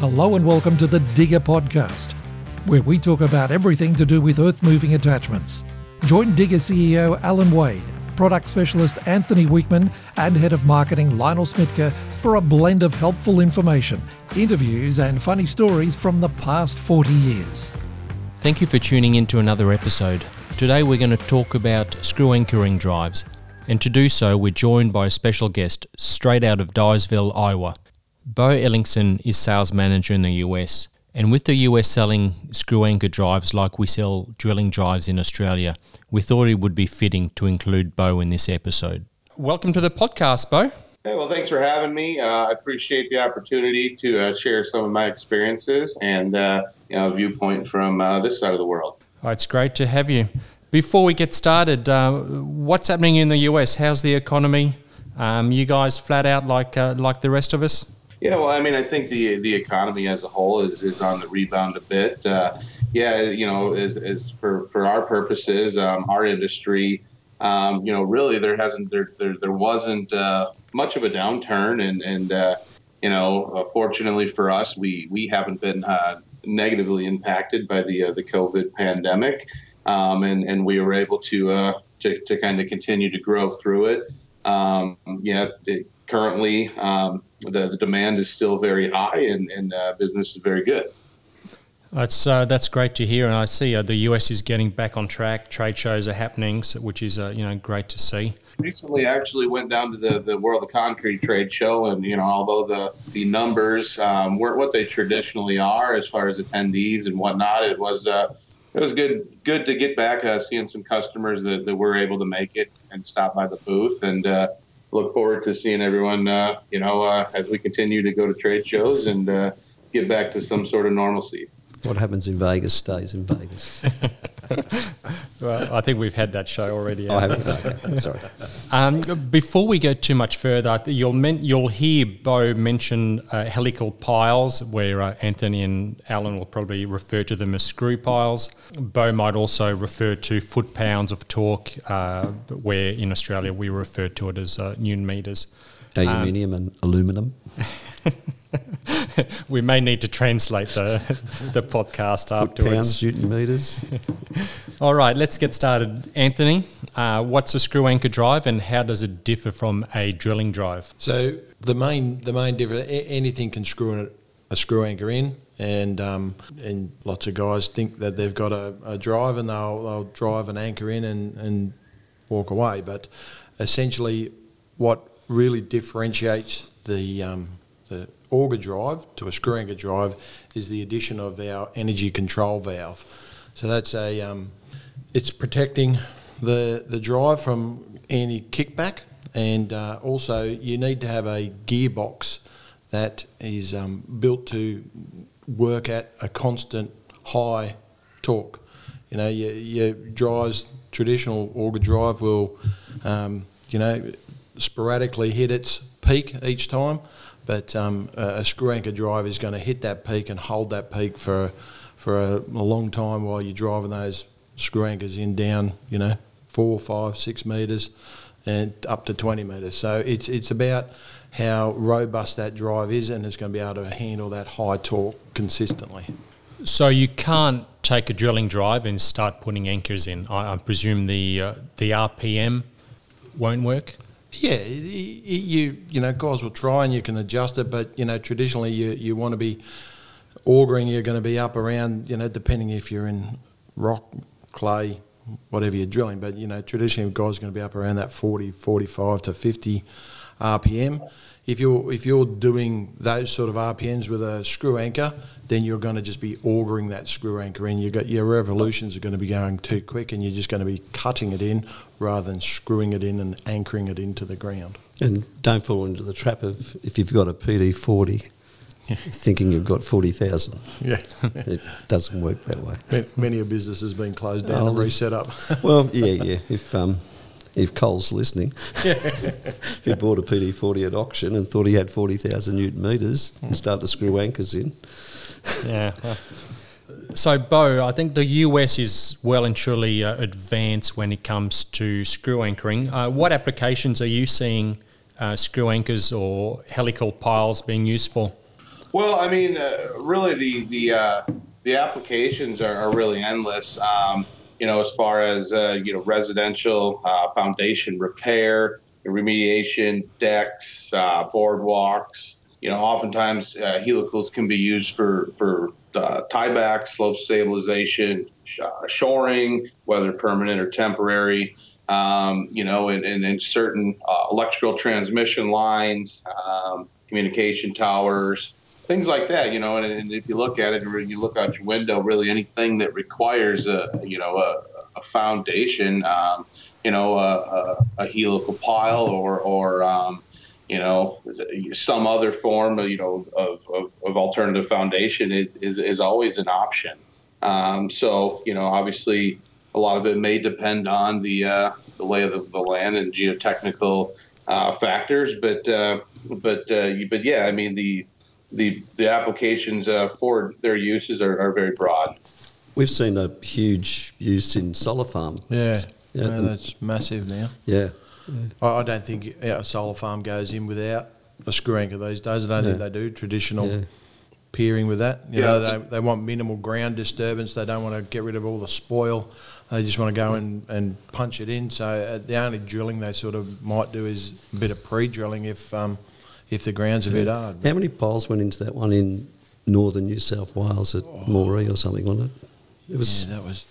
Hello and welcome to the Digga Podcast, where we talk about everything to do with earth moving attachments. Join Digga CEO Alan Wade, product specialist Anthony Weekman, and head of marketing Lionel Smitka for a blend of helpful information, interviews, and funny stories from the past 40 years. Thank you for tuning in to another episode. Today we're going to talk about screw anchoring drives. And to do so, we're joined by a special guest straight out of Dyersville, Iowa. Bo Ellingson is sales manager in the US. And with the US selling screw anchor drives like we sell drilling drives in Australia, we thought it would be fitting to include Bo in this episode. Welcome to the podcast, Bo. Hey, well, thanks for having me. Uh, I appreciate the opportunity to uh, share some of my experiences and uh, you know, viewpoint from uh, this side of the world. Oh, it's great to have you. Before we get started, uh, what's happening in the US? How's the economy? Um, you guys flat out like uh, like the rest of us? Yeah, well, I mean, I think the the economy as a whole is, is on the rebound a bit. Uh, yeah, you know, as, for for our purposes, um, our industry, um, you know, really there hasn't there there, there wasn't uh, much of a downturn, and and uh, you know, uh, fortunately for us, we we haven't been uh, negatively impacted by the uh, the COVID pandemic, um, and and we were able to to, to kind of continue to grow through it. Um, yeah, it, currently. The, the demand is still very high and, and uh, business is very good. That's uh, that's great to hear, and I see uh, the US is getting back on track. Trade shows are happening, which is uh, you know great to see. Recently, I actually went down to the, the World of Concrete trade show, and you know although the the numbers um, weren't what they traditionally are as far as attendees and whatnot, it was uh, it was good good to get back uh, seeing some customers that, that were able to make it and stop by the booth and uh, look forward to seeing everyone, uh, you know, uh, as we continue to go to trade shows and uh, get back to some sort of normalcy. What happens in Vegas stays in Vegas. well, I think we've had that show already. Oh, haven't. Okay, sorry. Um, before we go too much further, you'll men- you'll hear Bo mention uh, helical piles, where uh, Anthony and Alan will probably refer to them as screw piles. Bo might also refer to foot pounds of torque, uh, where in Australia we refer to it as uh, newton meters. Aluminium um, and aluminum. we may need to translate the the podcast Foot afterwards. Pounds, newton meters. All right, let's get started. Anthony, uh, what's a screw anchor drive, and how does it differ from a drilling drive? So the main the main difference, anything can screw a, a screw anchor in, and um, and lots of guys think that they've got a, a drive and they'll they'll drive an anchor in and, and walk away, but essentially, what really differentiates the um, the auger drive to a screw anchor drive is the addition of our energy control valve. So that's a um, it's protecting the the drive from any kickback, and uh, also you need to have a gearbox that is um, built to work at a constant high torque. You know, your, your drives traditional auger drive will, um, you know, sporadically hit its peak each time but um, a screw anchor drive is going to hit that peak and hold that peak for for a, a, long time while you're driving those screw anchors in down, you know, four, five, six meters, and up to 20 meters. So it's it's about how robust that drive is, and it's going to be able to handle that high torque consistently. So you can't take a drilling drive and start putting anchors in. I, I presume the uh, the RPM won't work. Yeah, you you know guys will try and you can adjust it, but you know traditionally you, you want to be augering. You're going to be up around you know depending if you're in rock, clay, whatever you're drilling. But you know traditionally guys are going to be up around that 40, 45 to 50 RPM. If you're if you're doing those sort of RPMs with a screw anchor, then you're going to just be augering that screw anchor in. You got your revolutions are going to be going too quick, and you're just going to be cutting it in rather than screwing it in and anchoring it into the ground. And don't fall into the trap of if you've got a PD forty. thinking you've got 40,000. Yeah. it doesn't work that way. Many a business has been closed down oh, and reset up. well, yeah, yeah. If um, if Cole's listening, who bought a PD40 at auction and thought he had 40,000 newton metres and started to screw anchors in. yeah. so, Bo, I think the US is well and truly uh, advanced when it comes to screw anchoring. Uh, what applications are you seeing uh, screw anchors or helical piles being used for? Well, I mean, uh, really, the the uh, the applications are, are really endless. Um, you know, as far as uh, you know, residential uh, foundation repair, remediation, decks, uh, boardwalks. You know, oftentimes uh, helicals can be used for for tieback, slope stabilization, shoring, whether permanent or temporary. Um, you know, and, and certain electrical transmission lines, um, communication towers, things like that, you know. And, and, if you look at it, and you look out your window, really anything that requires a, you know, a, a foundation, um, you know, a, a, a, helical pile or, or um, you know, some other form, you know, of, of, of, alternative foundation is, is, is always an option. Um, so, you know, obviously, a lot of it may depend on the uh, the lay of the, the land and geotechnical uh, factors, but uh, but uh, but yeah, I mean the the the applications uh, for their uses are, are, very broad. We've seen a huge use in solar farm. Yeah, yeah, yeah that's massive now. Yeah, yeah. I, don't think a solar farm goes in without a screw anchor these days. I don't yeah. think they do traditional piering with that. You know, they, they want minimal ground disturbance. They don't want to get rid of all the spoil. They just want to go and, and punch it in. So uh, the only drilling they sort of might do is a bit of pre-drilling if um, if the ground's a bit hard. How many poles went into that one in northern New South Wales at oh. Moree or something, wasn't it? It was. Yeah, that was.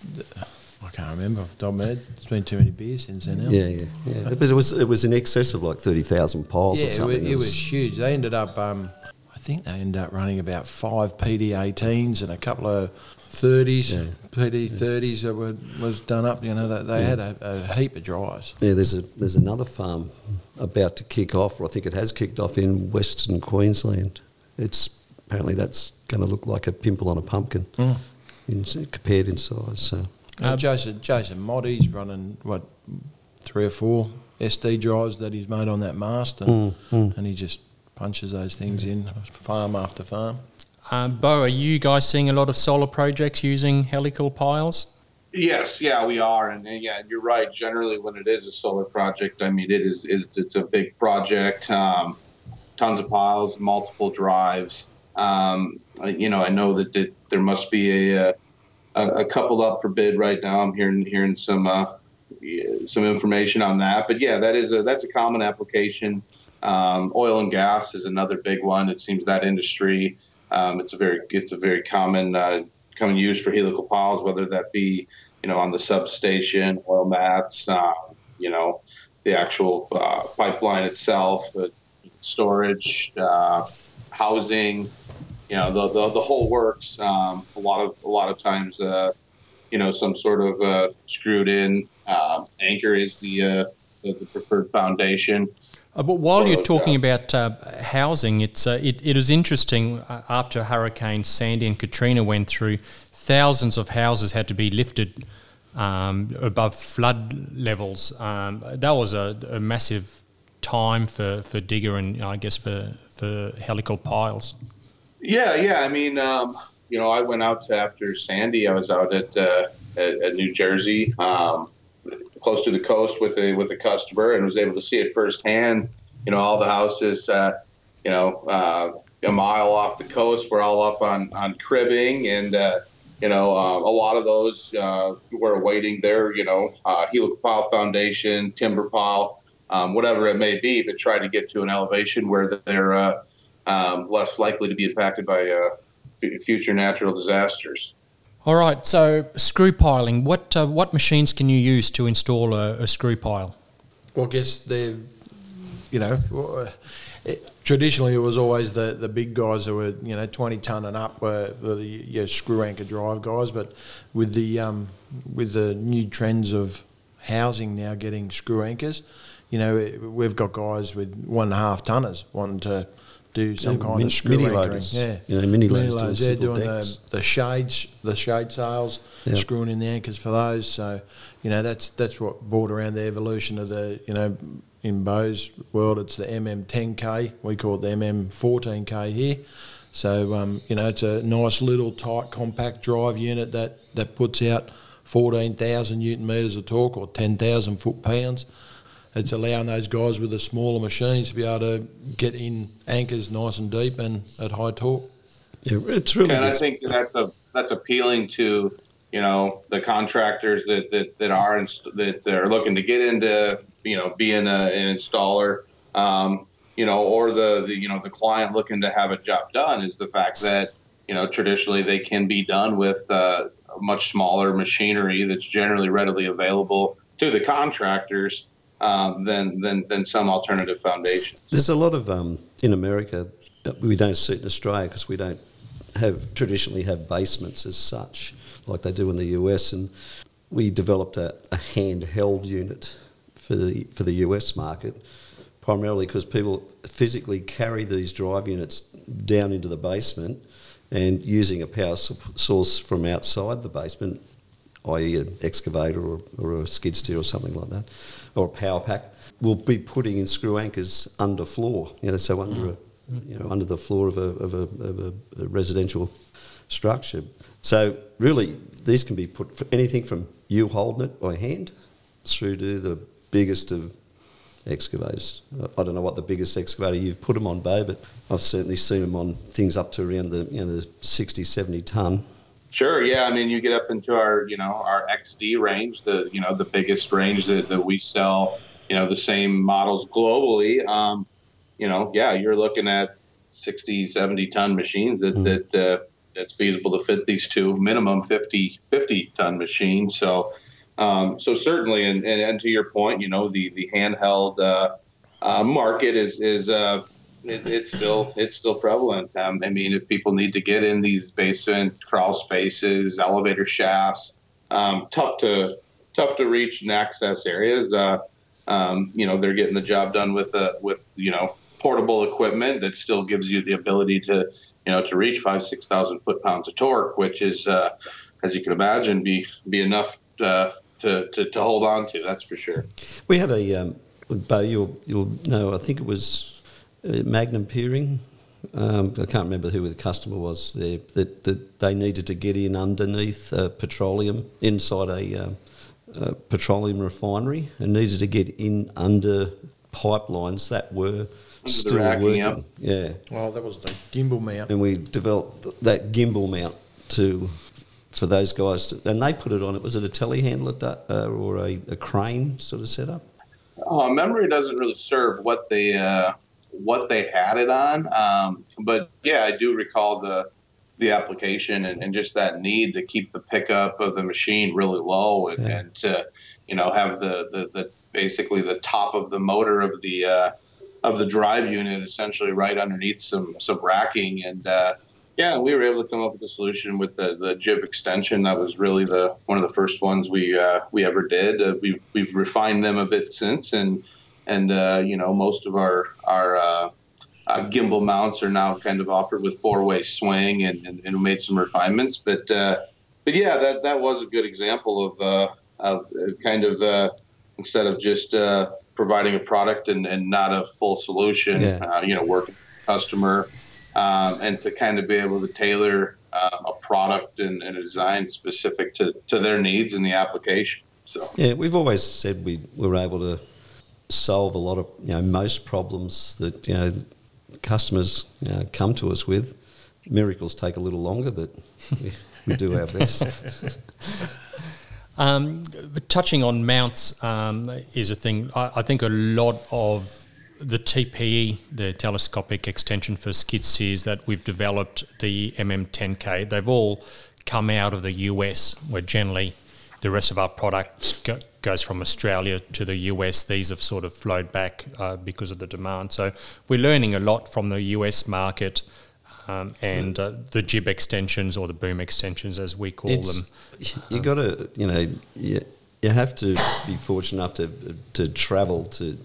I can't remember top of. It's been too many beers since then. Yeah, yeah, yeah. But it was it was in excess of like thirty thousand piles yeah, or something. It, it, it was huge. They ended up. Um, I think they ended up running about five PD18s and a couple of 30s, yeah. PD 30s that were, was done up. You know, they, they yeah. had a, a, heap of dryers. Yeah, there's a there's another farm about to kick off, or I think it has kicked off in Western Queensland. It's apparently that's going to look like a pimple on a pumpkin, mm. in, compared in size. So. Uh, Jason Jason Moddy's running what three or four SD drives that he's made on that mast, and, mm, mm. and he just punches those things in farm after farm. Uh, Bo, are you guys seeing a lot of solar projects using helical piles? Yes, yeah, we are, and, and, yeah, you're right. Generally, when it is a solar project, I mean, it is it's, it's a big project. Um, tons of piles, multiple drives. Um, you know, I know that, that there must be a, a, a couple up for bid right now. I'm hearing hearing some uh, some information on that, but yeah, that is a that's a common application. Um, oil and gas is another big one. It seems that industry um, it's a very it's a very common uh, common use for helical piles, whether that be you know on the substation, oil mats, um, you know the actual uh, pipeline itself, uh, storage, uh, housing, you know the, the, the whole works. Um, a lot of a lot of times, uh, you know, some sort of uh, screwed in anchor is the, the the preferred foundation. Uh, but while you're talking about uh, housing, it's uh, it, it was interesting uh, after Hurricane Sandy and Katrina went through, thousands of houses had to be lifted um, above flood levels. Um, that was a, a, massive time for, for Digga and I guess for for helical piles. Yeah, yeah. I mean, um, you know, I went out to, after Sandy. I was out at uh, at, at, New Jersey. Um, close to the coast with a with a customer and was able to see it firsthand. You know, all the houses, uh, you know, uh, a mile off the coast were all up on on cribbing, and uh, you know, uh, a lot of those uh, were awaiting their you know uh, helical pile foundation, timber pile, um, whatever it may be, but try to get to an elevation where they're uh, um, less likely to be impacted by f- future natural disasters. All right. So screw piling. What uh, what machines can you use to install a, a screw pile? Well, I guess they, you know, it, traditionally it was always the, the big guys who were you know twenty ton and up were, were the yeah, screw anchor drive guys. But with the um, with the new trends of housing now getting screw anchors, you know, we've got guys with one and a half tonners wanting to do some yeah, kind min, of screw mini anchoring. Loaders. Yeah, you know, mini, mini loaders. Yeah, doing the, the shades, the shade sails, yep. screwing in the anchors for those. So, you know, that's that's what brought around the evolution of the, you know, in Bo's world, it's the MM10K. We call it the MM14K here. So, um, you know, it's a nice little tight compact drive unit that that puts out 14,000 newton meters of torque or 10,000 foot pounds it's allowing those guys with the smaller machines to be able to get in anchors nice and deep and at high torque. Yeah, it's really. and I think that's a that's appealing to you know the contractors that that, that are inst- that are looking to get into you know being a, an installer. Um, you know, or the, the you know the client looking to have a job done is the fact that you know traditionally they can be done with uh, much smaller machinery that's generally readily available to the contractors um, than, than than some alternative foundations. There's a lot of um, in America. uh, We don't see it in Australia because we don't have traditionally have basements as such like they do in the US. And we developed a, a handheld unit for the for the US market, primarily because people physically carry these drive units down into the basement, and using a power source from outside the basement i.e. an excavator or, or a skid steer or something like that, or a power pack, will be putting in screw anchors under floor, you know, so under a, you know, under the floor of a, of a, of a, residential structure. So really, these can be put for anything from you holding it by hand through to the biggest of excavators. I don't know what the biggest excavator you've put them on, Bo, but I've certainly seen them on things up to around the, you know, the 60, 70 tonne. Sure. Yeah. I mean, you get up into our, you know, our XD range, the, you know, the biggest range that, that we sell, you know, the same models globally. Um, you know, yeah, you're looking at 60, 70 ton machines that, that, uh, that's feasible to fit these two minimum 50, 50 ton machines. So, um, so certainly, and, and, and to your point, you know, the, the handheld, uh, uh, market is, is, uh, it, it's still it's still prevalent. Um, I mean, if people need to get in these basement crawl spaces, elevator shafts, um, tough to tough to reach and access areas, uh, um, you know, they're getting the job done with uh, with you know portable equipment that still gives you the ability to you know to reach five six thousand foot pounds of torque, which is uh, as you can imagine be be enough uh, to, to to hold on to. That's for sure. We had a, um, Bo, you'll, know, I think it was Magnum Piering. Um, I can't remember who the customer was there, that, that they needed to get in underneath uh, petroleum, inside a, um, uh petroleum refinery, and needed to get in under pipelines that were the still racking, working. yep. Yeah. Well, that was the gimbal mount. And we developed that gimbal mount to for those guys, to, and they put it on. It was it a telehandler du- uh, or a, a crane sort of setup? Uh, memory doesn't really serve what they uh, what they had it on, um, but yeah, I do recall the the application and, and just that need to keep the pickup of the machine really low and, Yeah. and to you know have the, the, the basically the top of the motor of the uh, of the drive unit essentially right underneath some some racking. And uh, yeah we were able to come up with a solution with the, the jib extension. That was really the one of the first ones we uh, we ever did. Uh, we've, we've refined them a bit since and and uh, you know most of our our uh, uh, gimbal mounts are now kind of offered with four-way swing and, and, and we made some refinements but uh, but yeah that that was a good example of uh, of uh, kind of uh, instead of just uh, providing a product and, and not a full solution Yeah. uh, you know working with the customer um, and to kind of be able to tailor a product and, and a design specific to, to their needs in the application so Yeah, we've always said we were able to solve a lot of you know most problems that you know customers you know, come to us with. Miracles take a little longer, but we, we do our best. Um, touching on mounts um, is a thing. I, I think a lot of the TPE, the telescopic extension for skid steers that we've developed, the MM10K, they've all come out of the US, where generally the rest of our product go, goes from Australia to the US. These have sort of flowed back uh, because of the demand. So we're learning a lot from the US market. Um, and uh, the jib extensions or the boom extensions, as we call them, you got to, you know, you, you have to be fortunate enough to to travel to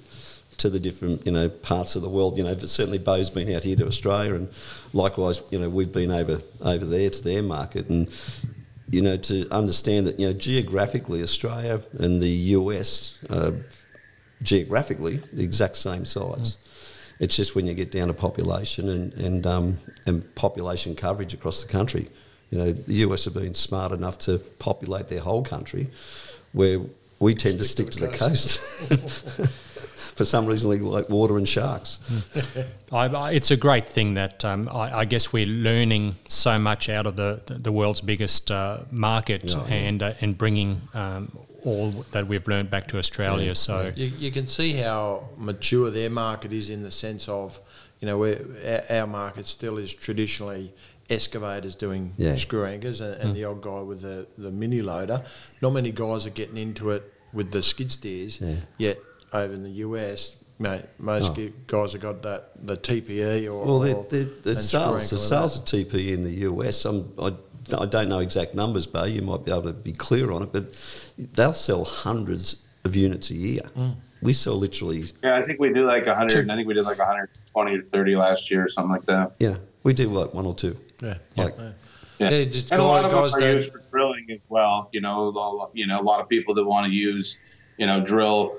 to the different, you know, parts of the world. You know, but certainly Bo's been out here to Australia, and likewise, you know, we've been over over there to their market, and you know, to understand that, you know, geographically, Australia and the US, uh, geographically, the exact same size. It's just when you get down to population and and um, and population coverage across the country. You know, the US have been smart enough to populate their whole country, where we tend to stick to the coast. for some reason we like water and sharks. I, I, it's a great thing that um, I, I, guess we're learning so much out of the the world's biggest uh, market Oh, yeah. and uh, and bringing um, all that we've learned back to Australia. Yeah, so You, you can see how mature their market is in the sense of, you know, our, our market still is traditionally excavators doing Yeah. screw anchors and, and the old guy with the, the mini loader. Not many guys are getting into it with the skid steers. Yeah. Yet over in the US, mate, most Oh. guys have got that the TPE or Well, the, or- the, the and screw sales, the sales of TPE in the US, I'm, I, I don't know exact numbers, but You might be able to be clear on it, but they'll sell hundreds of units a year. Mm. We sell literally, Yeah, I think we do like 100. I think we did like 120 or 30, last year or something like that. you know, we do like one or two. Yeah. Like, Yeah, Yeah, just and a lot of guys them are used for drilling as well. You know, a you know, a lot of people that want to use, you know, drill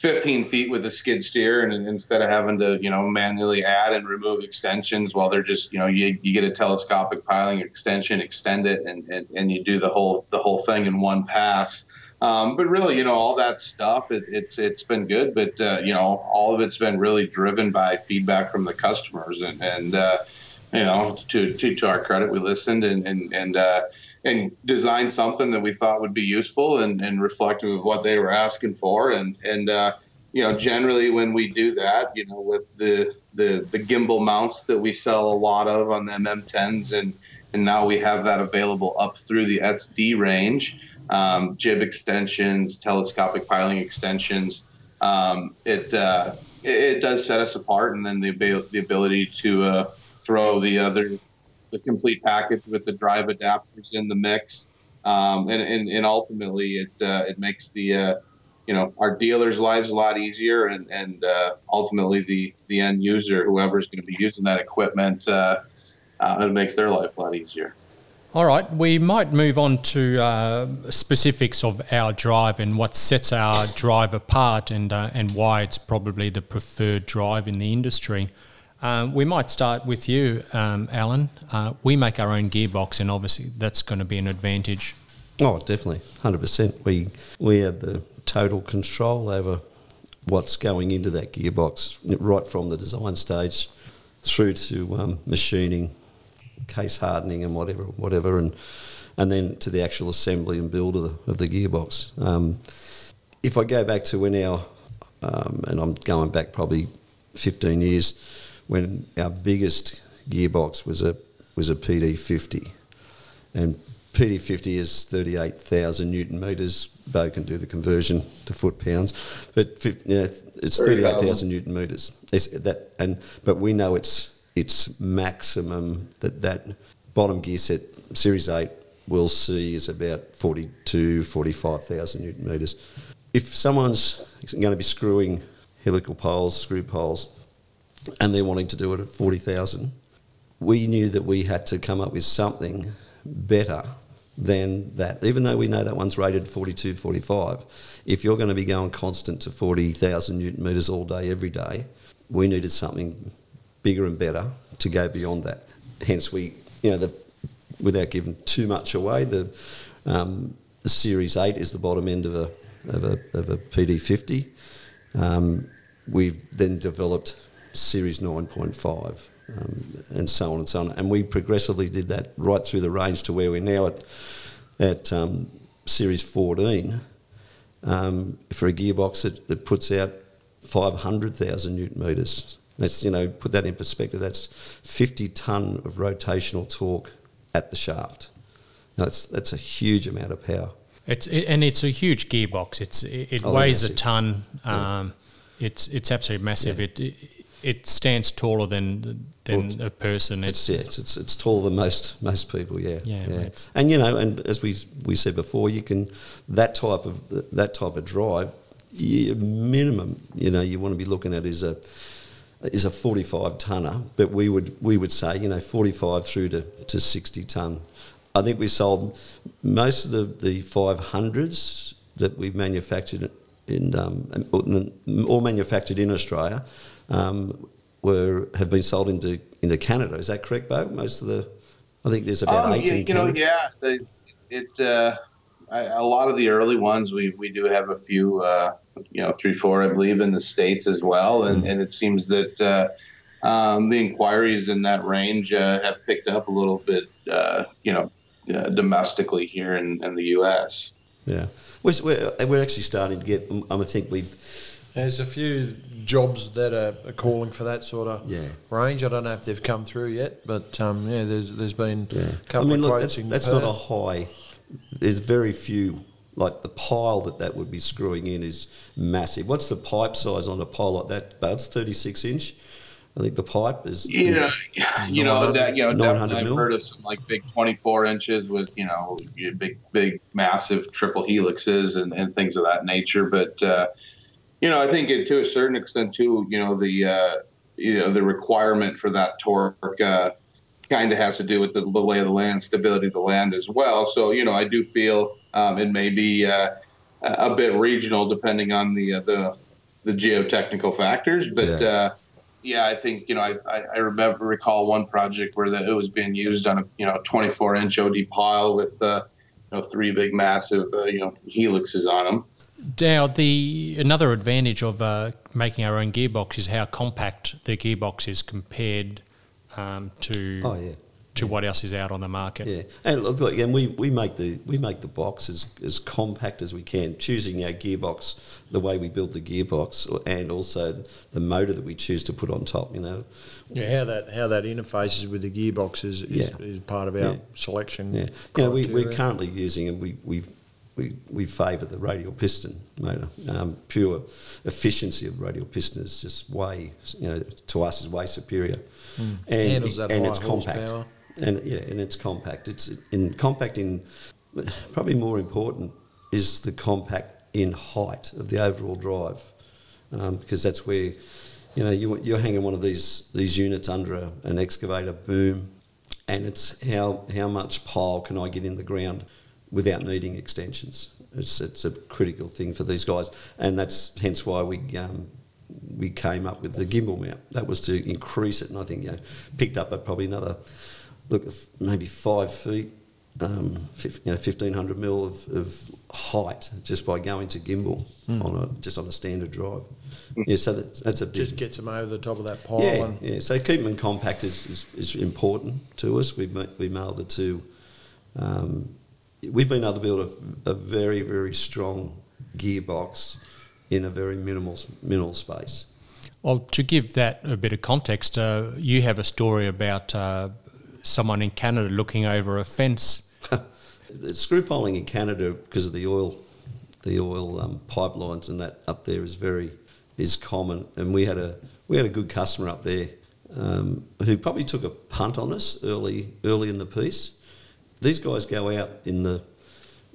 15 feet with a skid steer, and instead of having to, you know, manually add and remove extensions, well, they're just, you know, you, you get a telescopic piling extension, extend it, and, and, and you do the whole the whole thing in one pass. Um, but really, you know, all that stuff, it, it's it's been good, but uh, you know, all of it's been really driven by feedback from the customers, and and uh, you know, to, to to our credit, we listened and and and uh, and designed something that we thought would be useful and, and reflective of what they were asking for, and and uh, you know, generally when we do that, you know, with the the the gimbal mounts that we sell a lot of on the M10s, and and now we have that available up through the SD range, um, jib extensions, telescopic piling extensions. Um, it, uh, it it does set us apart, and then the the ability to uh, throw the other the complete package with the drive adapters in the mix, um, and, and and ultimately it uh, it makes the uh, you know our dealers' lives a lot easier, and and uh, ultimately the the end user, whoever's going to be using that equipment, uh, uh, it makes their life a lot easier. All right, we might move on to uh, specifics of our drive and what sets our drive apart and, uh, and why it's probably the preferred drive in the industry. Um, we might start with you, um, Alan. Uh, we make our own gearbox, and obviously that's going to be an advantage. Oh, definitely, hundred percent. We we have the total control over what's going into that gearbox, right from the design stage through to um, machining, case hardening, and whatever, whatever, and and then to the actual assembly and build of the, of the gearbox. Um, if I go back to when our, um, and I'm going back probably 15 years, when our biggest gearbox was a was a PD50, and PD50 is 38,000 newton meters. Bo can do the conversion to foot pounds, but fif- yeah, it's 38,000 newton meters. It's that, and but we know it's its maximum that that bottom gear set Series 8 will see is about 42, 45,000 newton meters. If someone's going to be screwing helical poles, screw poles, and they're wanting to do it at 40,000, we knew that we had to come up with something better than that. Even though we know that one's rated 42, 45, if you're going to be going constant to 40,000 newton meters all day, every day, we needed something bigger and better to go beyond that. Hence, we, you know, the, without giving too much away, the, um, Series 8 is the bottom end of a, of a, of a PD50. Um, we've then developed Series 9.5 um, and so on and so on. And we progressively did that right through the range to where we're now at, at um, Series 14. Um, for a gearbox, it, it puts out 500,000 newton metres. That's, you know, put that in perspective, that's 50 tonne of rotational torque at the shaft. Now, that's, that's a huge amount of power. It's it, and it's a huge gearbox. It's it, it Oh, weighs a massive. ton. Yeah. Um, It's it's absolutely massive. It, it it stands taller than than a person. It's It's it's, it's it's taller than most most people. Yeah, Yeah, it's- And you know, and as we we said before, you can that type of that type of drive, you, minimum, you know, you want to be looking at is a is a 45 tonner, but we would we would say you know 45 through to, to 60 ton. I think we sold most of the the 500s that we've manufactured in um, all manufactured in Australia um, were have been sold into into Canada. Is that correct, Bo? Most of the I think there's about eight yeah, in you know, yeah, the, it. Uh, I, a lot of the early ones, we, we do have a few uh, you know three four I believe in the states as well, and and it seems that. Uh, um, the inquiries in that range uh, have picked up a little bit, uh, you know, uh, domestically here in, in the U.S. Yeah, we're, we're, we're actually starting to get. I think we've. There's a few jobs that are, are calling for that sort of Yeah. range. I don't know if they've come through yet, but um, yeah, there's there's been Yeah. a couple I mean, of look, that's, that's not a high. There's very few. Like the pile that that would be screwing in is massive. What's the pipe size on a pile like that? About it's 36 inch. I think the pipe is. You know, you know that you know definitely I've mil? heard of some like big 24 inches with you know big big massive triple helixes and, and things of that nature. But uh, you know, I think it, to a certain extent too, you know the uh, you know the requirement for that torque uh, kind of has to do with the, the lay of the land, stability of the land as well. So you know, I do feel um, it may be uh, a bit regional depending on the uh, the the geotechnical factors, but. Yeah. Yeah, I think you know I, I, I remember recall one project where the, it was being used on a you know 24 inch OD pile with uh, you know three big massive uh, you know helixes on them. Now, the another advantage of uh, making our own gearbox is how compact the gearbox is compared um, to Oh yeah. To what else is out on the market. Yeah, and look, look, and we, we make the we make the box as, as compact as we can, choosing our gearbox the way we build the gearbox, and also the motor that we choose to put on top. You know, Yeah, how that how that interfaces with the gearbox is, is, Yeah. is part of our Yeah. selection. yeah, you know, we, we're currently using and we we we, we favour the radial piston motor. Um, pure efficiency of radial piston is just way, you know, to us is way superior, and. Handles that and high it's compact. And yeah, and it's compact. It's in compact in probably more important is the compact in height of the overall drive, um, because that's where you know you, you're hanging one of these these units under a, an excavator boom, and it's how how much pile can I get in the ground without needing extensions. It's it's a critical thing for these guys, and that's hence why we. Um, we came up with the gimbal mount. That was to increase it, and I think you know picked up at probably another look f- maybe five feet, um, fif- you know fifteen hundred mil of, of height just by going to gimbal on a just on a standard drive. Yeah, so that, that's a big, just gets them over the top of that pile. yeah, and yeah. So keeping them compact is, is, is important to us. We've ma- we've been able to um, we've been able to build a, a very very strong gearbox in a very minimal minimal space. Well, to give that a bit of context, uh, you have a story about uh, someone in Canada looking over a fence. Screw piling in Canada because of the oil, the oil um, pipelines and that up there is very is common. And we had a we had a good customer up there um, who probably took a punt on us early early in the piece. These guys go out in the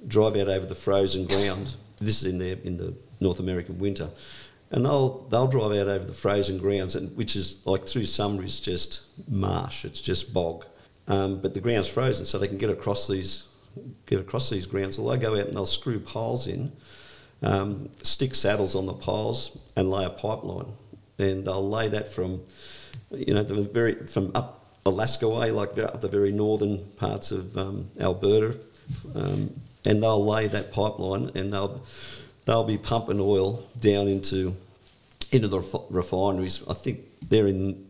drive out over the frozen ground. This is in their in the North American winter, and they'll they'll drive out over the frozen grounds, and which is like through summer is just marsh. It's just bog, um, but the ground's frozen, so they can get across these get across these grounds. Well, they go out and they'll screw piles in, um, stick saddles on the piles, and lay a pipeline, and they'll lay that from you know the very from up Alaska way, like up the very northern parts of um, Alberta, um, and they'll lay that pipeline, and they'll they'll be pumping oil down into into the refi- refineries. I think they're in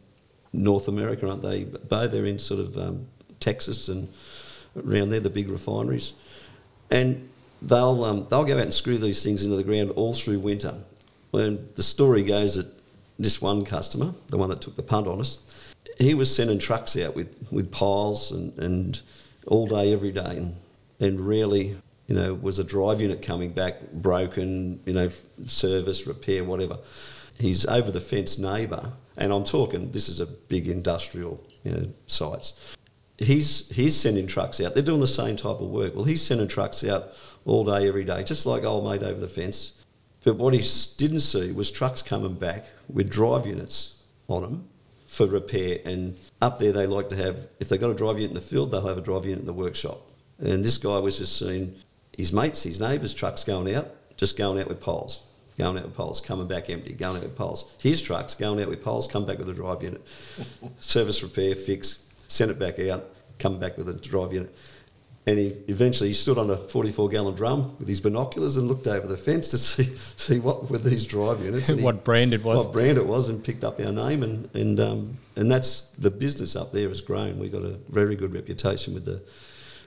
North America, aren't they? Bo, they're in sort of um, Texas and around there, the big refineries, and they'll um, they'll go out and screw these things into the ground all through winter. And the story goes that this one customer, the one that took the punt on us, he was sending trucks out with, with piles and, and all day, every day, and, and you know, was a drive unit coming back broken, you know, service, repair, whatever. His over the fence neighbour, and I'm talking, this is a big industrial, you know, sites. He's he's sending trucks out. They're doing the same type of work. Well, he's sending trucks out all day, every day, just like old mate over the fence. But what he didn't see was trucks coming back with drive units on them for repair. And up there, they like to have, if they've got a drive unit in the field, they'll have a drive unit in the workshop. And this guy was just seeing his mates, his neighbours' trucks going out, just going out with poles, going out with poles, coming back empty, going out with poles. His trucks going out with poles, come back with a drive unit. Service repair, fix, send it back out, come back with a drive unit. And he eventually he stood on a 44 gallon drum with his binoculars and looked over the fence to see see what were these drive units. and he- what brand it was. what brand it was and picked up our name and and um, and that's the business up there has grown. We've got a very good reputation with the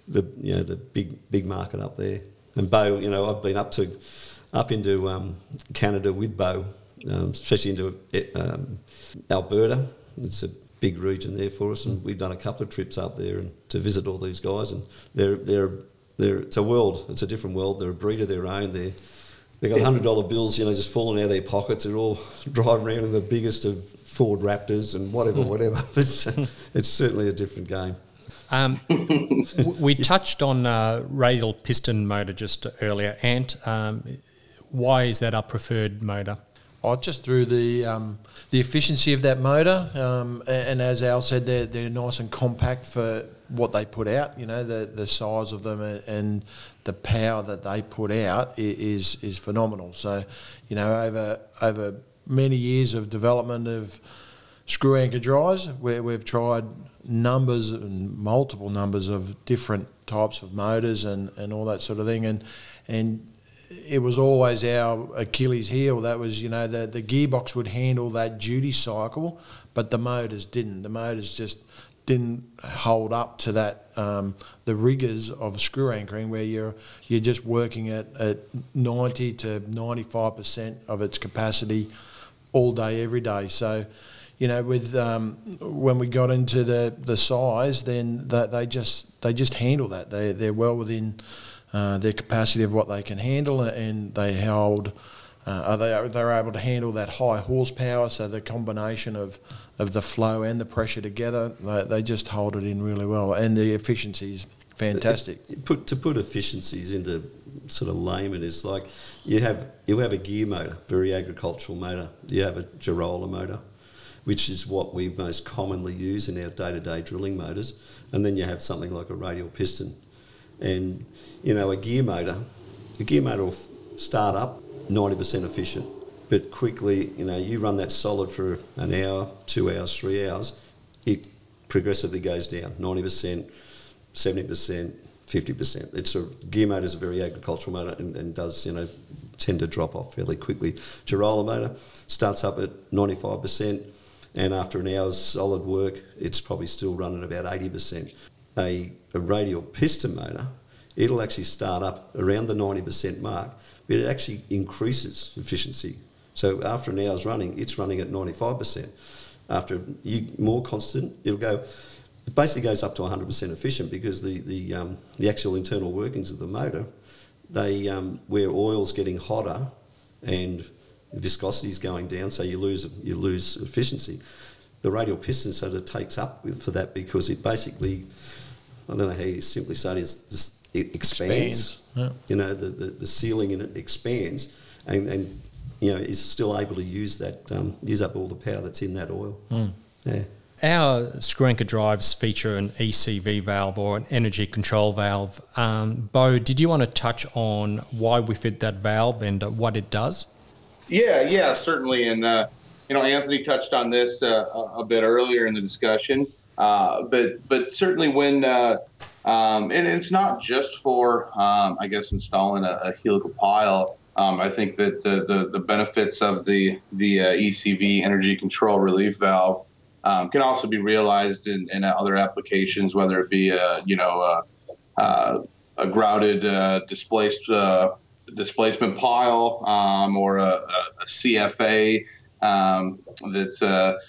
the you know the big big market up there. And Bo, you know, I've been up to up into um, Canada with Bo, um, especially into um, Alberta. It's a big region there for us, and we've done a couple of trips up there and to visit all these guys. And they're they're they're it's a world. It's a different world. They're a breed of their own. They're They've got hundred dollar bills, you know, just falling out of their pockets. They're all driving around in the biggest of Ford Raptors and whatever, whatever. It's, it's certainly a different game. Um, we touched on uh, radial piston motor just earlier. Ant, um, why is that our preferred motor? Oh, just through the um, the efficiency of that motor, um, a- and, as Al said, they're, they're nice and compact for what they put out. You know, the the size of them and, and the power that they put out is is phenomenal. So, you know, over over many years of development of screw anchor drives, where we've tried numbers and multiple numbers of different types of motors and, and all that sort of thing, and and it was always our Achilles heel. That was, you know, the, the gearbox would handle that duty cycle, but the motors didn't. The motors just didn't hold up to that um, the rigors of screw anchoring, where you're you're just working at, at ninety to ninety five percent of its capacity all day, every day. So, you know, with um, when we got into the, the size, then that they just they just handle that. They they're well within uh, their capacity of what they can handle, and they held. Uh, are they they're able to handle that high horsepower? So the combination of of the flow and the pressure together, they, they just hold it in really well, and the efficiency is fantastic. Put to put efficiencies into sort of layman is like you have you have a gear motor, very agricultural motor. You have a Geroler motor, which is what we most commonly use in our day to day drilling motors, and then you have something like a radial piston, and you know a gear motor, a gear motor will start up ninety percent efficient, but quickly you know you run that solid for an hour, two hours, three hours, it progressively goes down ninety percent. 70%, 50%. It's a gear motor is a very agricultural motor and, and does, you know, tend to drop off fairly quickly. Geroler motor starts up at 95% and after an hour's solid work, it's probably still running about 80%. A, a radial piston motor, it'll actually start up around the 90% mark, but it actually increases efficiency. So after an hour's running, it's running at 95%. After you more constant, it'll go it basically goes up to 100% efficient because the, the, um, the actual internal workings of the motor, they, um, where oil's getting hotter and viscosity is going down, so you lose, you lose efficiency. The radial piston sort of takes up for that because it basically, I don't know how you simply say it, is just, it expands. Expands, yeah. You know, the, the, the sealing in it expands and, and you know, is still able to use that, um, use up all the power that's in that oil. Yeah. Our screw anchor drives feature an ECV valve or an energy control valve. Um, Bo, did you want to touch on why we fit that valve and uh, what it does? Yeah, yeah, certainly. And, uh, you know, Anthony touched on this uh, a a bit earlier in the discussion. Uh, but, but certainly when, uh, um, and it's not just for, um, I guess, installing a, a helical pile. Um, I think that the, the, the benefits of the, the uh, ECV energy control relief valve um, can also be realized in, in other applications, whether it be, uh, you know, uh, uh, a grouted displaced displacement pile um, or a, a, a CFA um, that's that-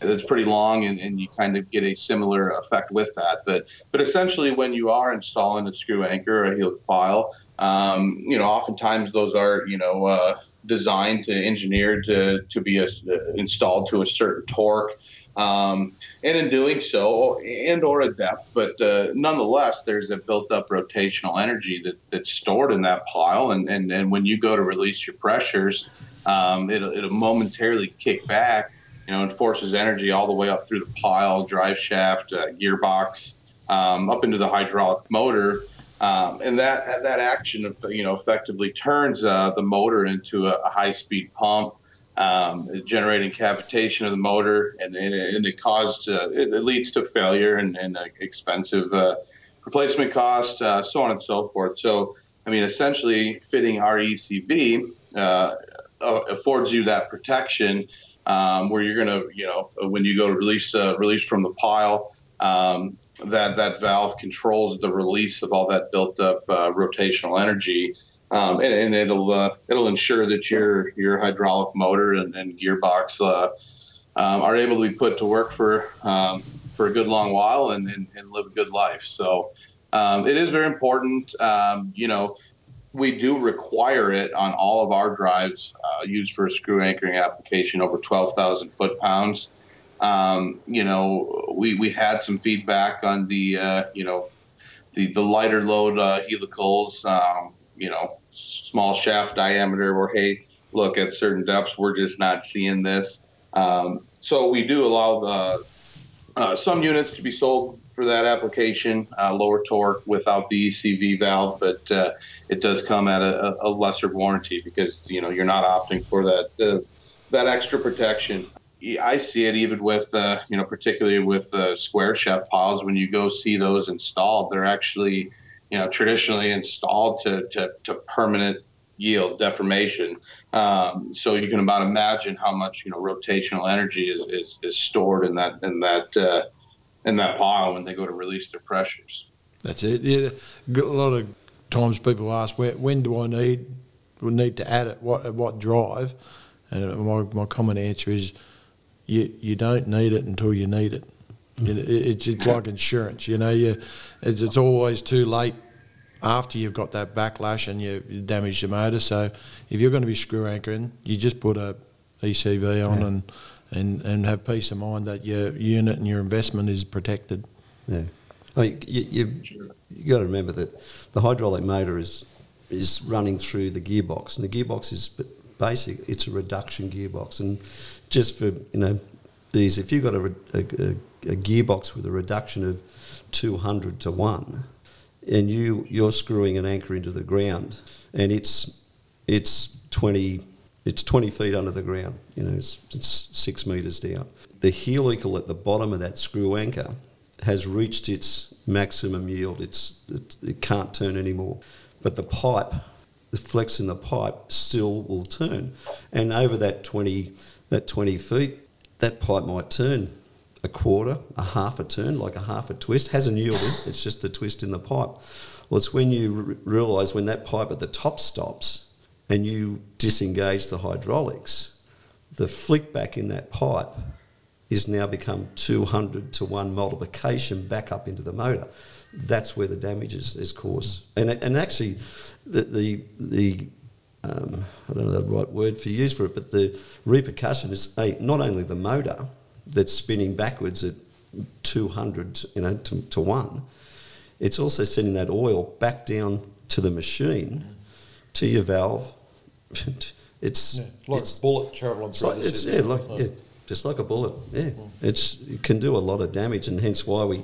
that's pretty long, and, and you kind of get a similar effect with that. But but essentially, when you are installing a screw anchor or a helical pile, um, you know, oftentimes those are you know uh, designed to engineered to to be a, installed to a certain torque um, and in doing so, and or a depth, but uh, nonetheless, there's a built-up rotational energy that, that's stored in that pile, and, and, and when you go to release your pressures, um, it'll, it'll momentarily kick back, you know, and forces energy all the way up through the pile, drive shaft, uh, gearbox, um, up into the hydraulic motor. Um, and that that action, you know, effectively turns uh, the motor into a, a high-speed pump, um, generating cavitation of the motor, and, and, and it caused uh, it, it leads to failure and, and uh, expensive uh, replacement cost, uh, so on and so forth. So, I mean, essentially, fitting our ECV affords you that protection um, where you're going to, you know, when you go to release uh, release from the pile, um, that that valve controls the release of all that built up uh, rotational energy. Um, and, and, it'll uh, it'll ensure that your your hydraulic motor and, and gearbox uh, um, are able to be put to work for um, for a good long while and, and, and live a good life. So um, it is very important. Um, you know, we do require it on all of our drives uh, used for a screw anchoring application over 12,000 foot pounds. Um, you know, we, we had some feedback on the, uh, you know, the, the lighter load uh, helicals, um, you know, small shaft diameter where, hey, look, at certain depths, we're just not seeing this. Um, so we do allow the, uh, some units to be sold for that application, uh, lower torque without the ECV valve, but uh, it does come at a, a, lesser warranty because you know you're not opting for that uh, that extra protection. I see it even with uh, you know particularly with square shaft piles when you go see those installed, they're actually you know traditionally installed to to, to permanent yield deformation. Um, so you can about imagine how much you know rotational energy is, is, is stored in that in that uh, in that pile when they go to release their pressures. That's it. Yeah, a lot of times people ask when, when do I need need to add it? What at what drive? And my my common answer is you you don't need it until you need it. You know, it's, it's like insurance. You know, you it's, it's always too late after you've got that backlash and you, you damage the motor. So if you're going to be screw anchoring, you just put a ECV on yeah. and, and and have peace of mind that your unit and your investment is protected. Yeah. Oh, you, you, you got to remember that the hydraulic motor is is running through the gearbox, and the gearbox is basic. It's a reduction gearbox, and just for you know these, if you've got a, a, a gearbox with a reduction of 200 to one, and you you're screwing an anchor into the ground, and it's it's 20 it's 20 feet under the ground. You know, it's, it's six meters down. The helical at the bottom of that screw anchor has reached its maximum yield. It's it, it can't turn anymore, but the pipe, the flex in the pipe, still will turn, and over that 20 that 20 feet, that pipe might turn a quarter, a half a turn, like a half a twist. Hasn't yielded, it's just a twist in the pipe. Well, it's when you r- realise when that pipe at the top stops and you disengage the hydraulics, the flick back in that pipe is now become 200 to 1 multiplication back up into the motor. That's where the damage is, is caused. And, and actually, the, the, the um, I don't know the right word for use for it, but the repercussion is a, not only the motor, that's spinning backwards at 200 you know, to, to 1, it's also sending that oil back down to the machine, to your valve. it's yeah, like it's, a bullet travelling through like, it's, yeah, like, yeah, just like a bullet. Yeah, mm. it's it can do a lot of damage, and hence why we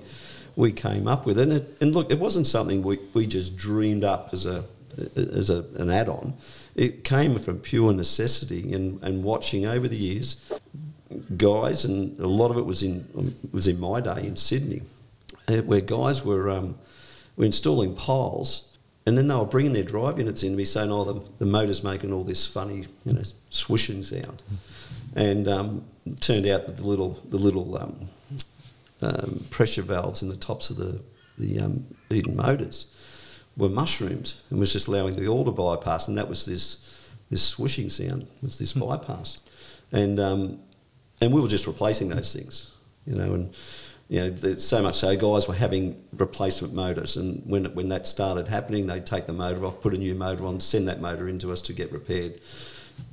we came up with it. And, it, and look, it wasn't something we, we just dreamed up as a as a, an add-on. It came from pure necessity and, and watching over the years guys, and a lot of it was in was in my day in Sydney, uh, where guys were um, were installing piles, and then they were bringing their drive units in to me saying, "Oh, the, the motor's making all this funny, you know, swishing sound," and um, turned out that the little the little um, um pressure valves in the tops of the the um, Eaton motors were mushrooms and was just allowing the oil to bypass, and that was this this swishing sound was this hmm. bypass, and um, and we were just replacing those things, you know, and you know, there's so much so guys were having replacement motors, and when when that started happening, they'd take the motor off, put a new motor on, send that motor into us to get repaired,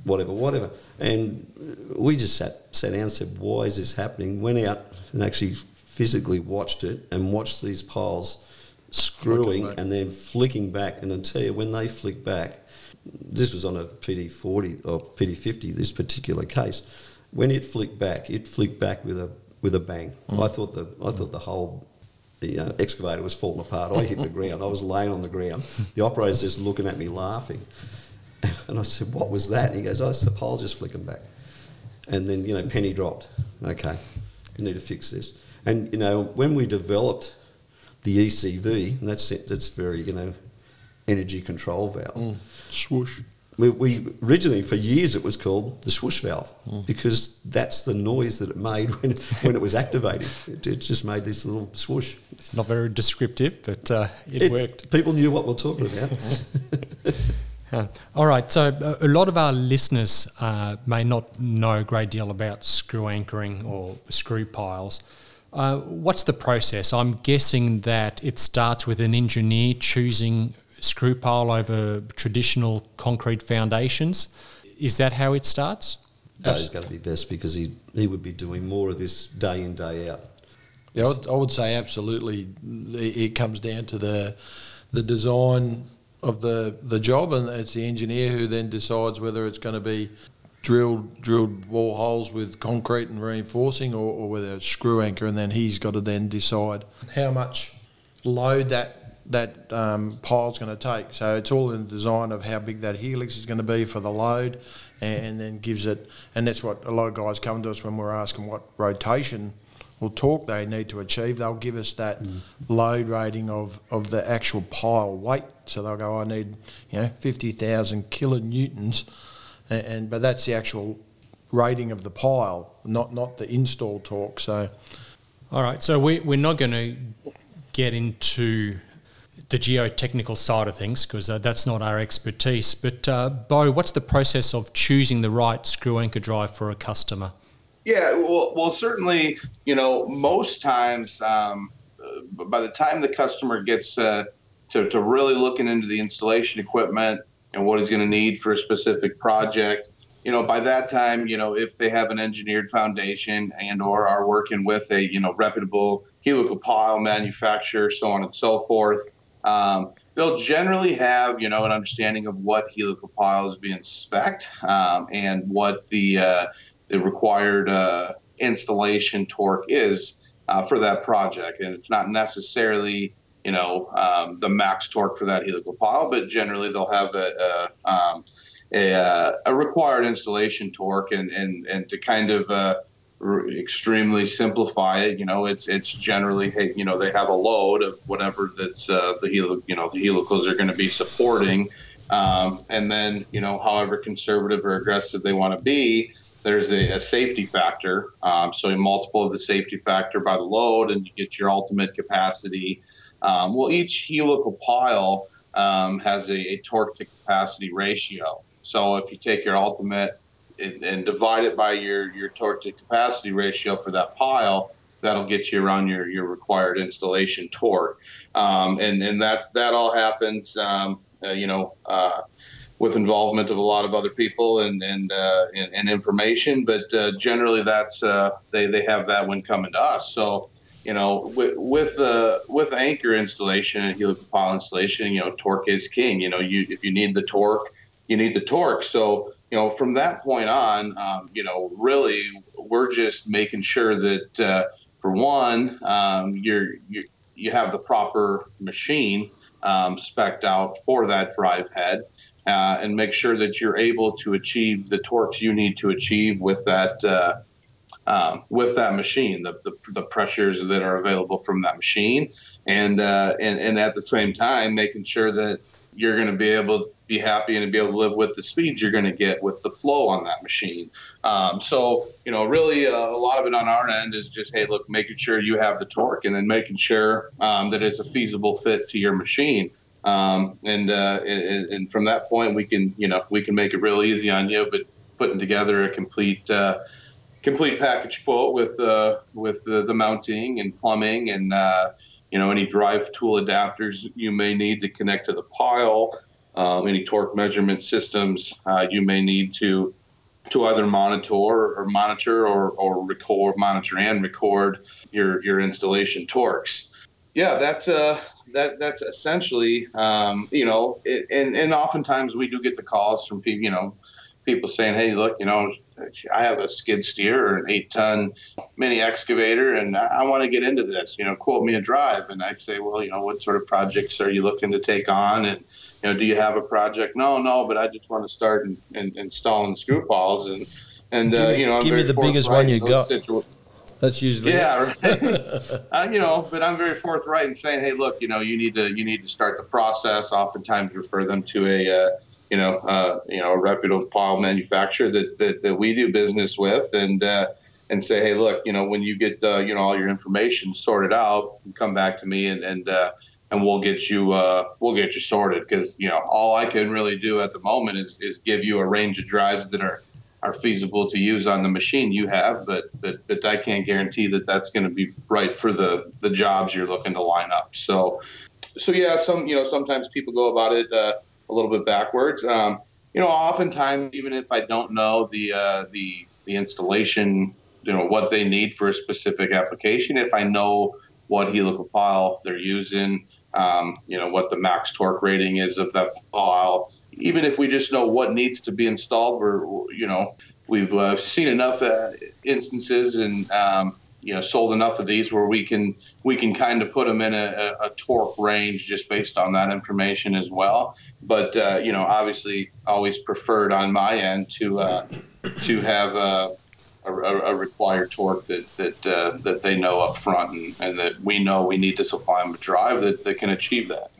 whatever, whatever, and we just sat sat down and said, why is this happening? Went out and actually physically watched it and watched these piles screwing and then flicking back, and I tell you when they flick back, this was on a PD40 or PD50, this particular case when it flicked back, it flicked back with a with a bang. Mm. I thought the I thought the whole the uh, excavator was falling apart. I hit the ground. I was laying on the ground. The operator's just looking at me laughing. And I said, What was that? And he goes, Oh, it's the pole just flicking back. And then, you know, penny dropped. Okay, you need to fix this. And, you know, when we developed the ECV, and that's that's very you know energy control valve. Mm. Swoosh. We, we originally for years it was called the swoosh valve because that's the noise that it made when when it was activated. It, it just made this little swoosh. It's not very descriptive, but uh, it, It- worked. People knew what we're talking about. Uh, all right, so a lot of our listeners uh, may not know a great deal about screw anchoring or screw piles. Uh, what's the process? I'm guessing that it starts with an engineer choosing screw pile over traditional concrete foundations. Is that how it starts? That's going to be best because he he would be doing more of this day in day out. Yeah, I would, I would say absolutely. It comes down to the the design of the the job, and it's the engineer who then decides whether it's going to be drilled drilled wall holes with concrete and reinforcing, or, or whether it's screw anchor, and then he's got to then decide how much load that that um, pile's going to take. So it's all in the design of how big that helix is going to be for the load, and, and then gives it. And that's what a lot of guys come to us when we're asking what rotation or torque they need to achieve. They'll give us that load rating of, of the actual pile weight. So they'll go, I need you know fifty thousand kilonewtons, and, and but that's the actual rating of the pile, not not the install torque. So. All right, so we, we're not going to get into the geotechnical side of things because uh, that's not our expertise. But, uh, Bo, what's the process of choosing the right screw anchor drive for a customer? Yeah, well, well, certainly, you know, most times, um, uh, by the time the customer gets uh, to, to really looking into the installation equipment and what he's going to need for a specific project, you know, by that time, you know, if they have an engineered foundation and or are working with a, you know, reputable helical pile manufacturer, so on and so forth, um, they'll generally have, you know, an understanding of what helical pile is being spec um, and what the uh, the required uh, installation torque is uh, for that project. And it's not necessarily, you know, um, the max torque for that helical pile, but generally they'll have a, a, um, a, uh, a required installation torque. And, and, and to kind of uh, extremely simplify it, you know, it's it's generally, hey, you know, they have a load of whatever that's uh, the helical, you know, the helicals are going to be supporting. Um, and then, you know, however conservative or aggressive they want to be, there's a, a safety factor. Um, so you multiple of the safety factor by the load, and you get your ultimate capacity. Um, well, each helical pile um, has a, a torque to capacity ratio. So if you take your ultimate and, and divide it by your, your torque to capacity ratio for that pile, that'll get you around your, your required installation torque. Um, and and that, that all happens, um, uh, you know, uh, with involvement of a lot of other people and and uh, and, and information. But uh, generally, that's uh, they they have that when coming to us. So you know, with with uh, with anchor installation and helical pile installation, you know, torque is king. You know, you if you need the torque, you need the torque. So you know, from that point on, um, you know, really, we're just making sure that uh, for one, um, you're you you have the proper machine um, specced out for that drive head uh, and make sure that you're able to achieve the torques you need to achieve with that uh, um, with that machine, the, the, the pressures that are available from that machine, and uh, and and at the same time making sure that you're going to be able to be happy and be able to live with the speeds you're going to get with the flow on that machine. Um, so you know, really uh, a lot of it on our end is just hey, look, making sure you have the torque, and then making sure um, that it's a feasible fit to your machine. Um, and, uh, and and from that point, we can you know we can make it real easy on you, but putting together a complete uh, complete package quote with uh, with the, the mounting and plumbing and uh, you know any drive tool adapters you may need to connect to the pile, um, any torque measurement systems uh, you may need to to either monitor or monitor or, or record monitor and record your your installation torques. Yeah, that's uh that that's essentially um, you know it, and and oftentimes we do get the calls from people you know people saying hey look you know I have a skid steer or an eight ton mini excavator and I, I want to get into this. You know quote me a drive. And I say well you know what sort of projects are you looking to take on? And you know do you have a project no no but I just want to start in, in, installing screw piles and and uh, Give me- you know I'm give me the biggest one you got. situa- That's usually yeah, right. uh, you know, but I'm very forthright in saying, hey, look, you know, you need to you need to start the process. Oftentimes, refer them to a uh, you know uh, you know a reputable pile manufacturer that, that, that we do business with, and uh, and say, hey, look, you know, when you get uh, you know all your information sorted out, come back to me and and uh, and we'll get you uh, we'll get you sorted because you know all I can really do at the moment is is give you a range of drives that are are feasible to use on the machine you have, but but, but I can't guarantee that that's going to be right for the the jobs you're looking to line up. So so yeah, some you know sometimes people go about it uh, a little bit backwards. Um, you know, oftentimes even if I don't know the uh, the the installation, you know what they need for a specific application, if I know what helical pile they're using, um, you know what the max torque rating is of that pile even if we just know what needs to be installed, we're you know we've uh, seen enough uh, instances and um, you know sold enough of these where we can we can kind of put them in a, a, a torque range just based on that information as well. But uh, you know, obviously, always preferred on my end to uh, to have a, a, a, required torque that that uh, that they know up front and, and that we know we need to supply them a drive that, that can achieve that.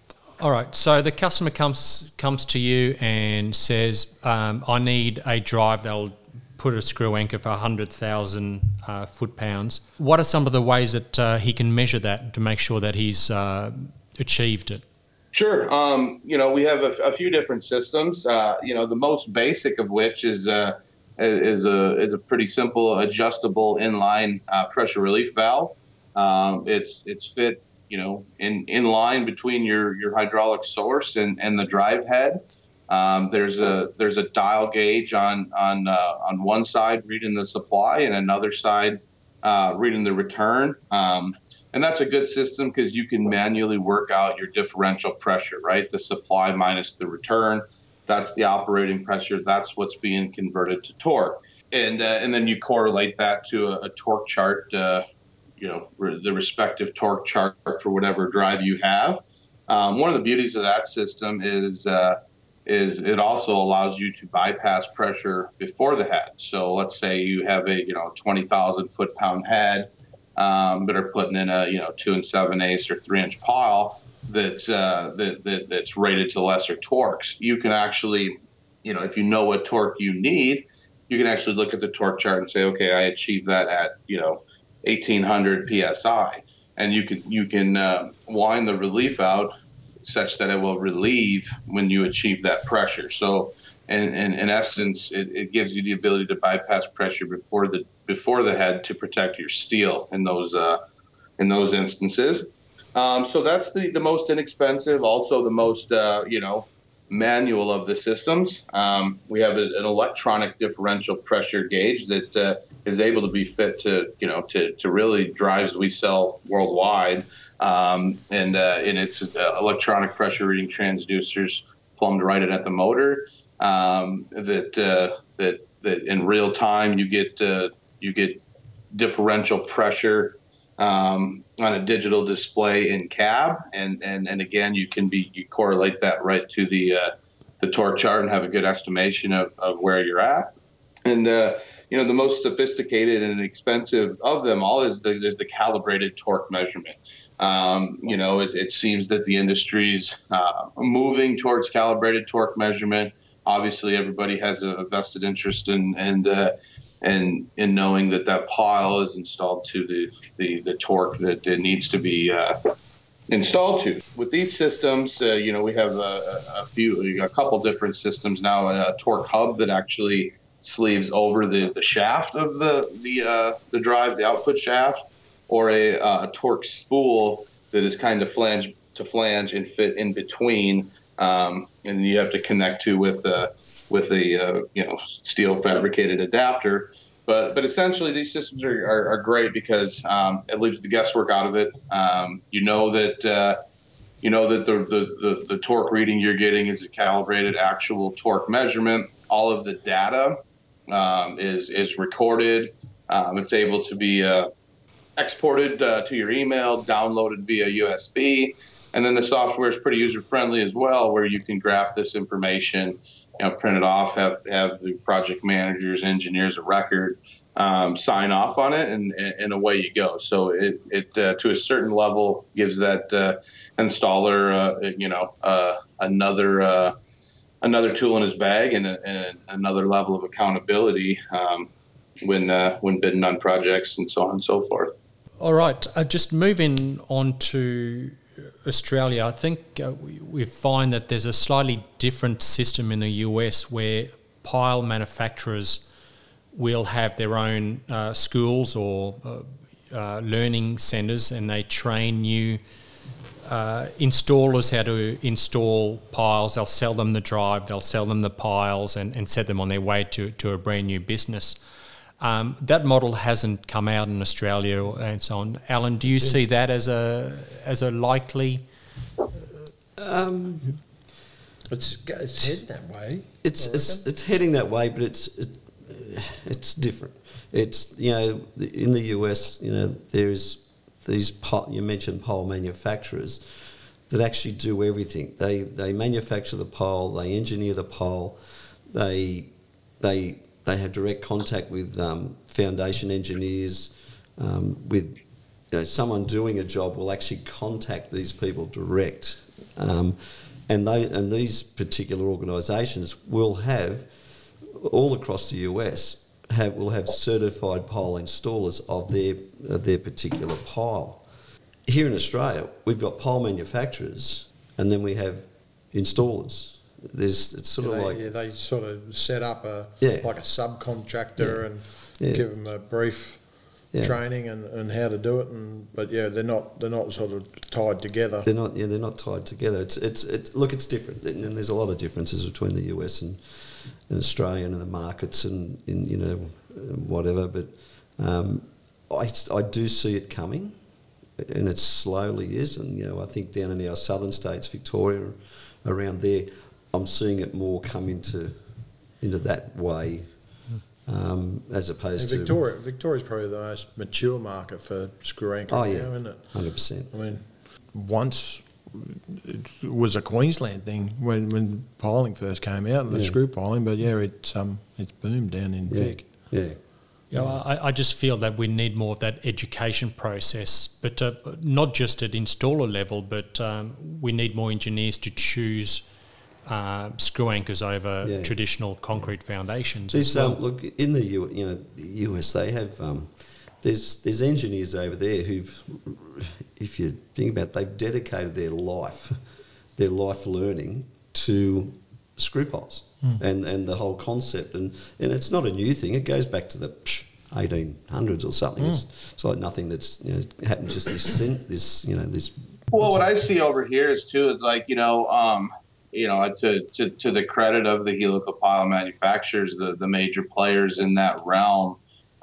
All right. So the customer comes comes to you and says, um, "I need a drive that'll put a screw anchor for hundred thousand uh, foot pounds." What are some of the ways that uh, he can measure that to make sure that he's uh, achieved it? Sure. Um, you know, we have a, a few different systems. Uh, you know, the most basic of which is uh, is a is a pretty simple adjustable inline uh, pressure relief valve. Um, it's it's fit you know, in, in line between your, your hydraulic source and, and the drive head. Um, there's a there's a dial gauge on on uh, on one side reading the supply and another side uh, reading the return. Um, and that's a good system because you can manually work out your differential pressure, right? The supply minus the return. That's the operating pressure. That's what's being converted to torque. And, uh, and then you correlate that to a, a torque chart uh, you know the respective torque chart for whatever drive you have. Um, one of the beauties of that system is uh, is it also allows you to bypass pressure before the head. So let's say you have a you know 20,000 foot pound head, um, but are putting in a you know two and seven eighths or three inch pile that's uh, that, that that's rated to lesser torques. You can actually, you know, if you know what torque you need, you can actually look at the torque chart and say, okay, I achieved that at you know 1800 psi, and you can you can uh, wind the relief out such that it will relieve when you achieve that pressure. So, in, in essence, it, it gives you the ability to bypass pressure before the before the head to protect your steel in those uh, in those instances. Um, so that's the, the most inexpensive, also the most uh, you know manual of the systems. Um, we have a, an electronic differential pressure gauge that uh, is able to be fit to, you know, to, to really drives we sell worldwide. Um, and, uh, and it's uh, electronic pressure reading transducers plumbed right in at the motor um, that, uh, that, that in real time you get, uh, you get differential pressure um, on a digital display in cab, and and and again, you can be you correlate that right to the uh, the torque chart and have a good estimation of, of where you're at. And uh, you know, the most sophisticated and expensive of them all is the, is the calibrated torque measurement. Um, you know, it, it, seems that the industry's uh, moving towards calibrated torque measurement. Obviously, everybody has a vested interest in and uh, and in knowing that that pile is installed to the the, the torque that it needs to be uh, installed to. With these systems, uh, you know, we have a, a, few, a couple different systems now. A torque hub that actually sleeves over the, the shaft of the the uh, the drive, the output shaft, or a, uh, a torque spool that is kind of flange to flange and fit in between, um, and you have to connect to with a with a uh, you know steel fabricated adapter. But but essentially these systems are, are, are great because um, it leaves the guesswork out of it. Um, you know that uh, you know that the, the, the, the, torque reading you're getting is a calibrated actual torque measurement. All of the data um, is is recorded. Um, it's able to be uh, exported uh, to your email, downloaded via USB, and then the software is pretty user friendly as well, where you can graph this information know, print it off, have have the project managers, engineers a record, um, sign off on it, and, and away you go. So it, it uh, to a certain level gives that uh, installer, uh, you know, uh, another uh, another tool in his bag and, a, and another level of accountability um, when uh, when bidding on projects and so on and so forth. All right, just moving on to Australia, I think we, we find that there's a slightly different system in the US where pile manufacturers will have their own uh, schools or uh, uh, learning centres and they train new uh, installers how to install piles. They'll sell them the drive, they'll sell them the piles and, and set them on their way to, to a brand new business. Um, that model hasn't come out in Australia and so on. Alan, do you see that as a as a likely? Um, it's, it's heading that way. It's, it's it's heading that way, but it's it, it's different. It's you know in the US, you know there's these you mentioned pole manufacturers that actually do everything. They they manufacture the pole, they engineer the pole, they they they have direct contact with um, foundation engineers, um, with you know, someone doing a job will actually contact these people direct. Um, and they and these particular organisations will have all across the US have will have certified pile installers of their of their particular pile. Here in Australia, we've got pile manufacturers, and then we have installers. There's it's sort yeah, of they, like yeah, they sort of set up a Yeah. like a subcontractor and give them a brief training and, and how to do it and but yeah they're not they're not sort of tied together. They're not. Yeah, they're not tied together. It's it's it's look. It's different, and, and there's a lot of differences between the US and, and Australia and the markets and in you know whatever. But um, I I do see it coming, and it slowly is. And you know I think down in our southern states, Victoria, around there, I'm seeing it more come into into that way. Um, as opposed And to Victoria Victoria's probably the most mature market for screw anchor Oh, now, yeah. isn't it? hundred percent. I mean, once it was a Queensland thing when, when piling first came out and the Yeah. screw piling, but yeah, it's um it's boomed down in Yeah, Vic. yeah. You know, I, I just feel that we need more of that education process, but uh, not just at installer level, but um, we need more engineers to choose uh, screw anchors over Yeah. traditional concrete foundations. There's as well. um, look in the U, you know the US they have um, there's there's engineers over there who've if you think about it, they've dedicated their life their life learning to screw poles and and the whole concept and and it's not a new thing it goes back to the psh, 1800s or something it's, it's like nothing that's you know happened just this this you know this Well, what I see over here is too is like you know, um, you know, to, to to the credit of the helical pile manufacturers, the the major players in that realm,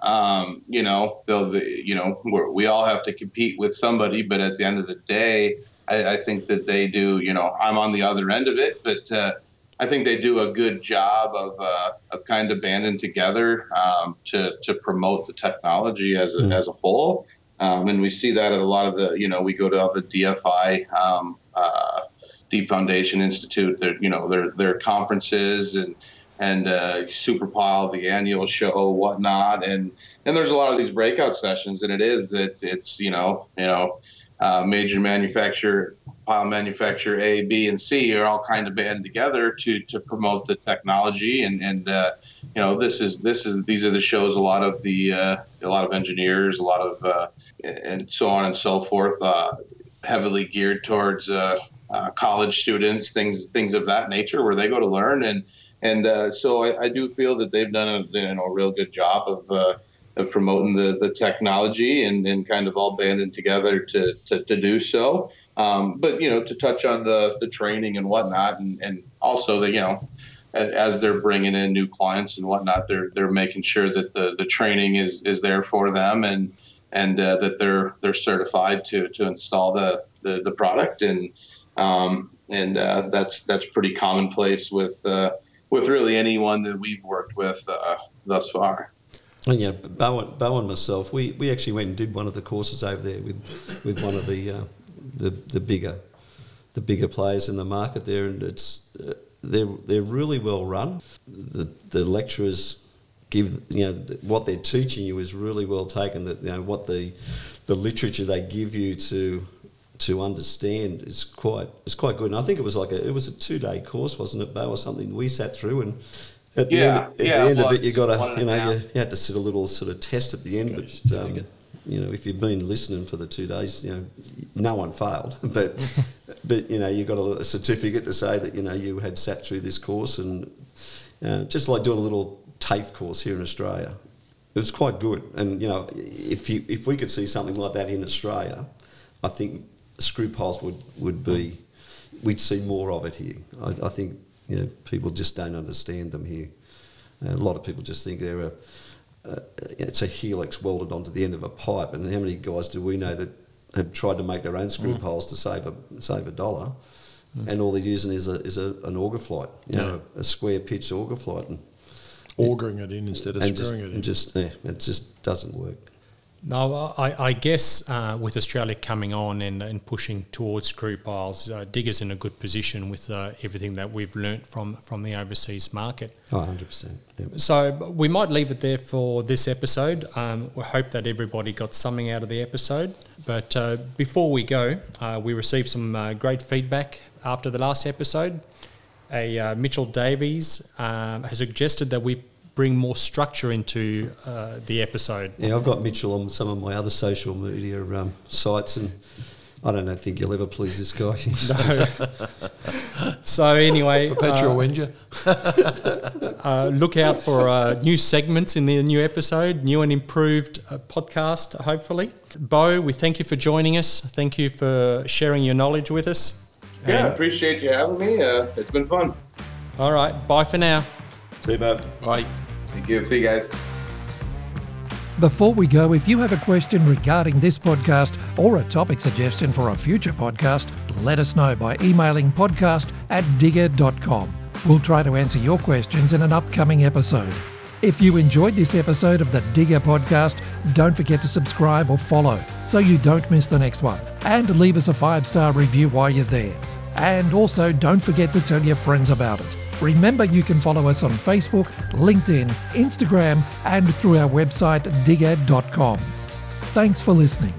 um, you know, they'll you know we're, we all have to compete with somebody, but at the end of the day, I, I think that they do. You know, I'm on the other end of it, but. Uh, I think they do a good job of, uh, of kind of banding together um, to, to promote the technology as a, Mhm. as a whole. Um, and we see that at a lot of the, you know, we go to all the DFI, um, uh, Deep Foundation Institute, their, you know, their, their conferences and, and uh, Superpile, the annual show, whatnot. And, and there's a lot of these breakout sessions and it is, it's, it's, you know, you know, uh, major manufacturer, pile manufacturer A, B, and C are all kind of banded together to, to promote the technology. And, and, uh, you know, this is, this is, these are the shows a lot of the, uh, a lot of engineers, a lot of, uh, and so on and so forth, uh, heavily geared towards, uh, uh, college students, things, things of that nature where they go to learn. And, and, uh, so I, I do feel that they've done a, you know, a real good job of, uh, of promoting the, the technology and, and kind of all banding together to, to, to do so. Um, but, you know, to touch on the, the training and whatnot, and, and also the, you know, as they're bringing in new clients and whatnot, they're, they're making sure that the, the training is, is there for them and, and uh, that they're, they're certified to, to install the, the, the product. And, um, and uh, that's, that's pretty commonplace with, uh, with really anyone that we've worked with uh, thus far. And yeah, Bo and, myself, we, we actually went and did one of the courses over there with, with one of the, uh, the the bigger the bigger players in the market there, and it's uh, they're they're really well run. The the lecturers give you know what they're teaching you is really well taken. That you know what the the literature they give you to to understand is quite is quite good. And I think it was like a it was a two day course, wasn't it, Bo, or something we sat through and. At the Yeah, end, at yeah, the end well, of it, you got to, you know, you, you had to sit a little sort of test at the end. But um, you know, if you've been listening for the two days, you know, no one failed. But but you know, you got a, a certificate to say that you know you had sat through this course, and uh, just like doing a little TAFE course here in Australia, it was quite good. And you know, if you if we could see something like that in Australia, I think screw piles would would be we'd see more of it here. I, I think you know people just don't understand them here. Uh, a lot of people just think they're a uh, it's a helix welded onto the end of a pipe. And how many guys do we know that have tried to make their own screw piles to save a save a dollar, and all they're using is a is a, an auger flight, you know, a square pitch auger flight, and, Augering it in instead of and just, screwing it in. and just yeah, it just doesn't work. No, I, I guess uh, with Australia coming on and, and pushing towards screw piles, uh, Digga's in a good position with uh, everything that we've learnt from, from the overseas market. Oh, 100 percent. Yeah. So we might leave it there for this episode. Um, we hope that everybody got something out of the episode. But uh, before we go, uh, we received some uh, great feedback after the last episode. A uh, Mitchell Davies um, has suggested that we bring more structure into uh, the episode. Yeah, I've got Mitchell on some of my other social media um, sites, and I don't know, think you'll ever please this guy. no. So anyway, Perpetual uh, Whinger. uh, look out for uh, new segments in the new episode, new and improved uh, podcast, hopefully. Bo, we thank you for joining us. Thank you for sharing your knowledge with us. Yeah, And- appreciate you having me. Uh, it's been fun. all right. Bye for now. See you, Bob. Right. Thank you. See you guys. Before we go, if you have a question regarding this podcast or a topic suggestion for a future podcast, let us know by emailing podcast at digga.com. We'll try to answer your questions in an upcoming episode. If you enjoyed this episode of the Digga podcast, don't forget to subscribe or follow so you don't miss the next one. And leave us a five star review while you're there. And also, don't forget to tell your friends about it. Remember, you can follow us on Facebook, LinkedIn, Instagram, and through our website digga.com. Thanks for listening.